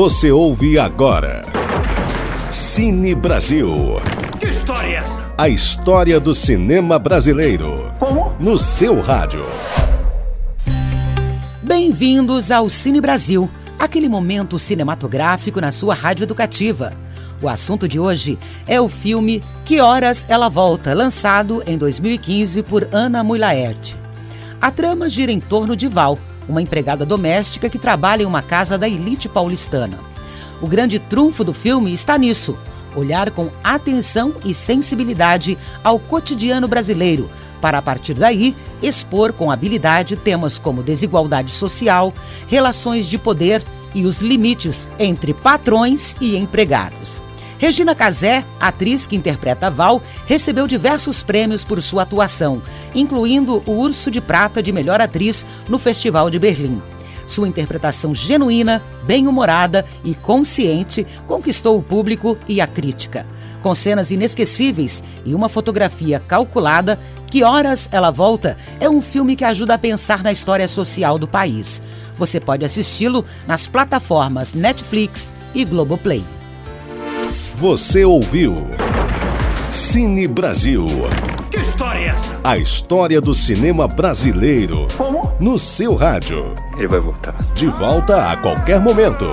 Você ouve agora. Cine Brasil. Que história é essa? A história do cinema brasileiro. Como? No seu rádio. Bem-vindos ao Cine Brasil, aquele momento cinematográfico na sua rádio educativa. O assunto de hoje é o filme Que Horas Ela Volta, lançado em 2015 por Ana Mulaert. A trama gira em torno de Val, uma empregada doméstica que trabalha em uma casa da elite paulistana. O grande trunfo do filme está nisso: olhar com atenção e sensibilidade ao cotidiano brasileiro, para a partir daí expor com habilidade temas como desigualdade social, relações de poder e os limites entre patrões e empregados. Regina Casé, atriz que interpreta Val, recebeu diversos prêmios por sua atuação, incluindo o Urso de Prata de Melhor Atriz no Festival de Berlim. Sua interpretação genuína, bem-humorada e consciente conquistou o público e a crítica. Com cenas inesquecíveis e uma fotografia calculada, Que Horas Ela Volta é um filme que ajuda a pensar na história social do país. Você pode assisti-lo nas plataformas Netflix e Globoplay. Você ouviu. Cine Brasil. Que história é essa? A história do cinema brasileiro. Como? No seu rádio. Ele vai voltar. De volta a qualquer momento.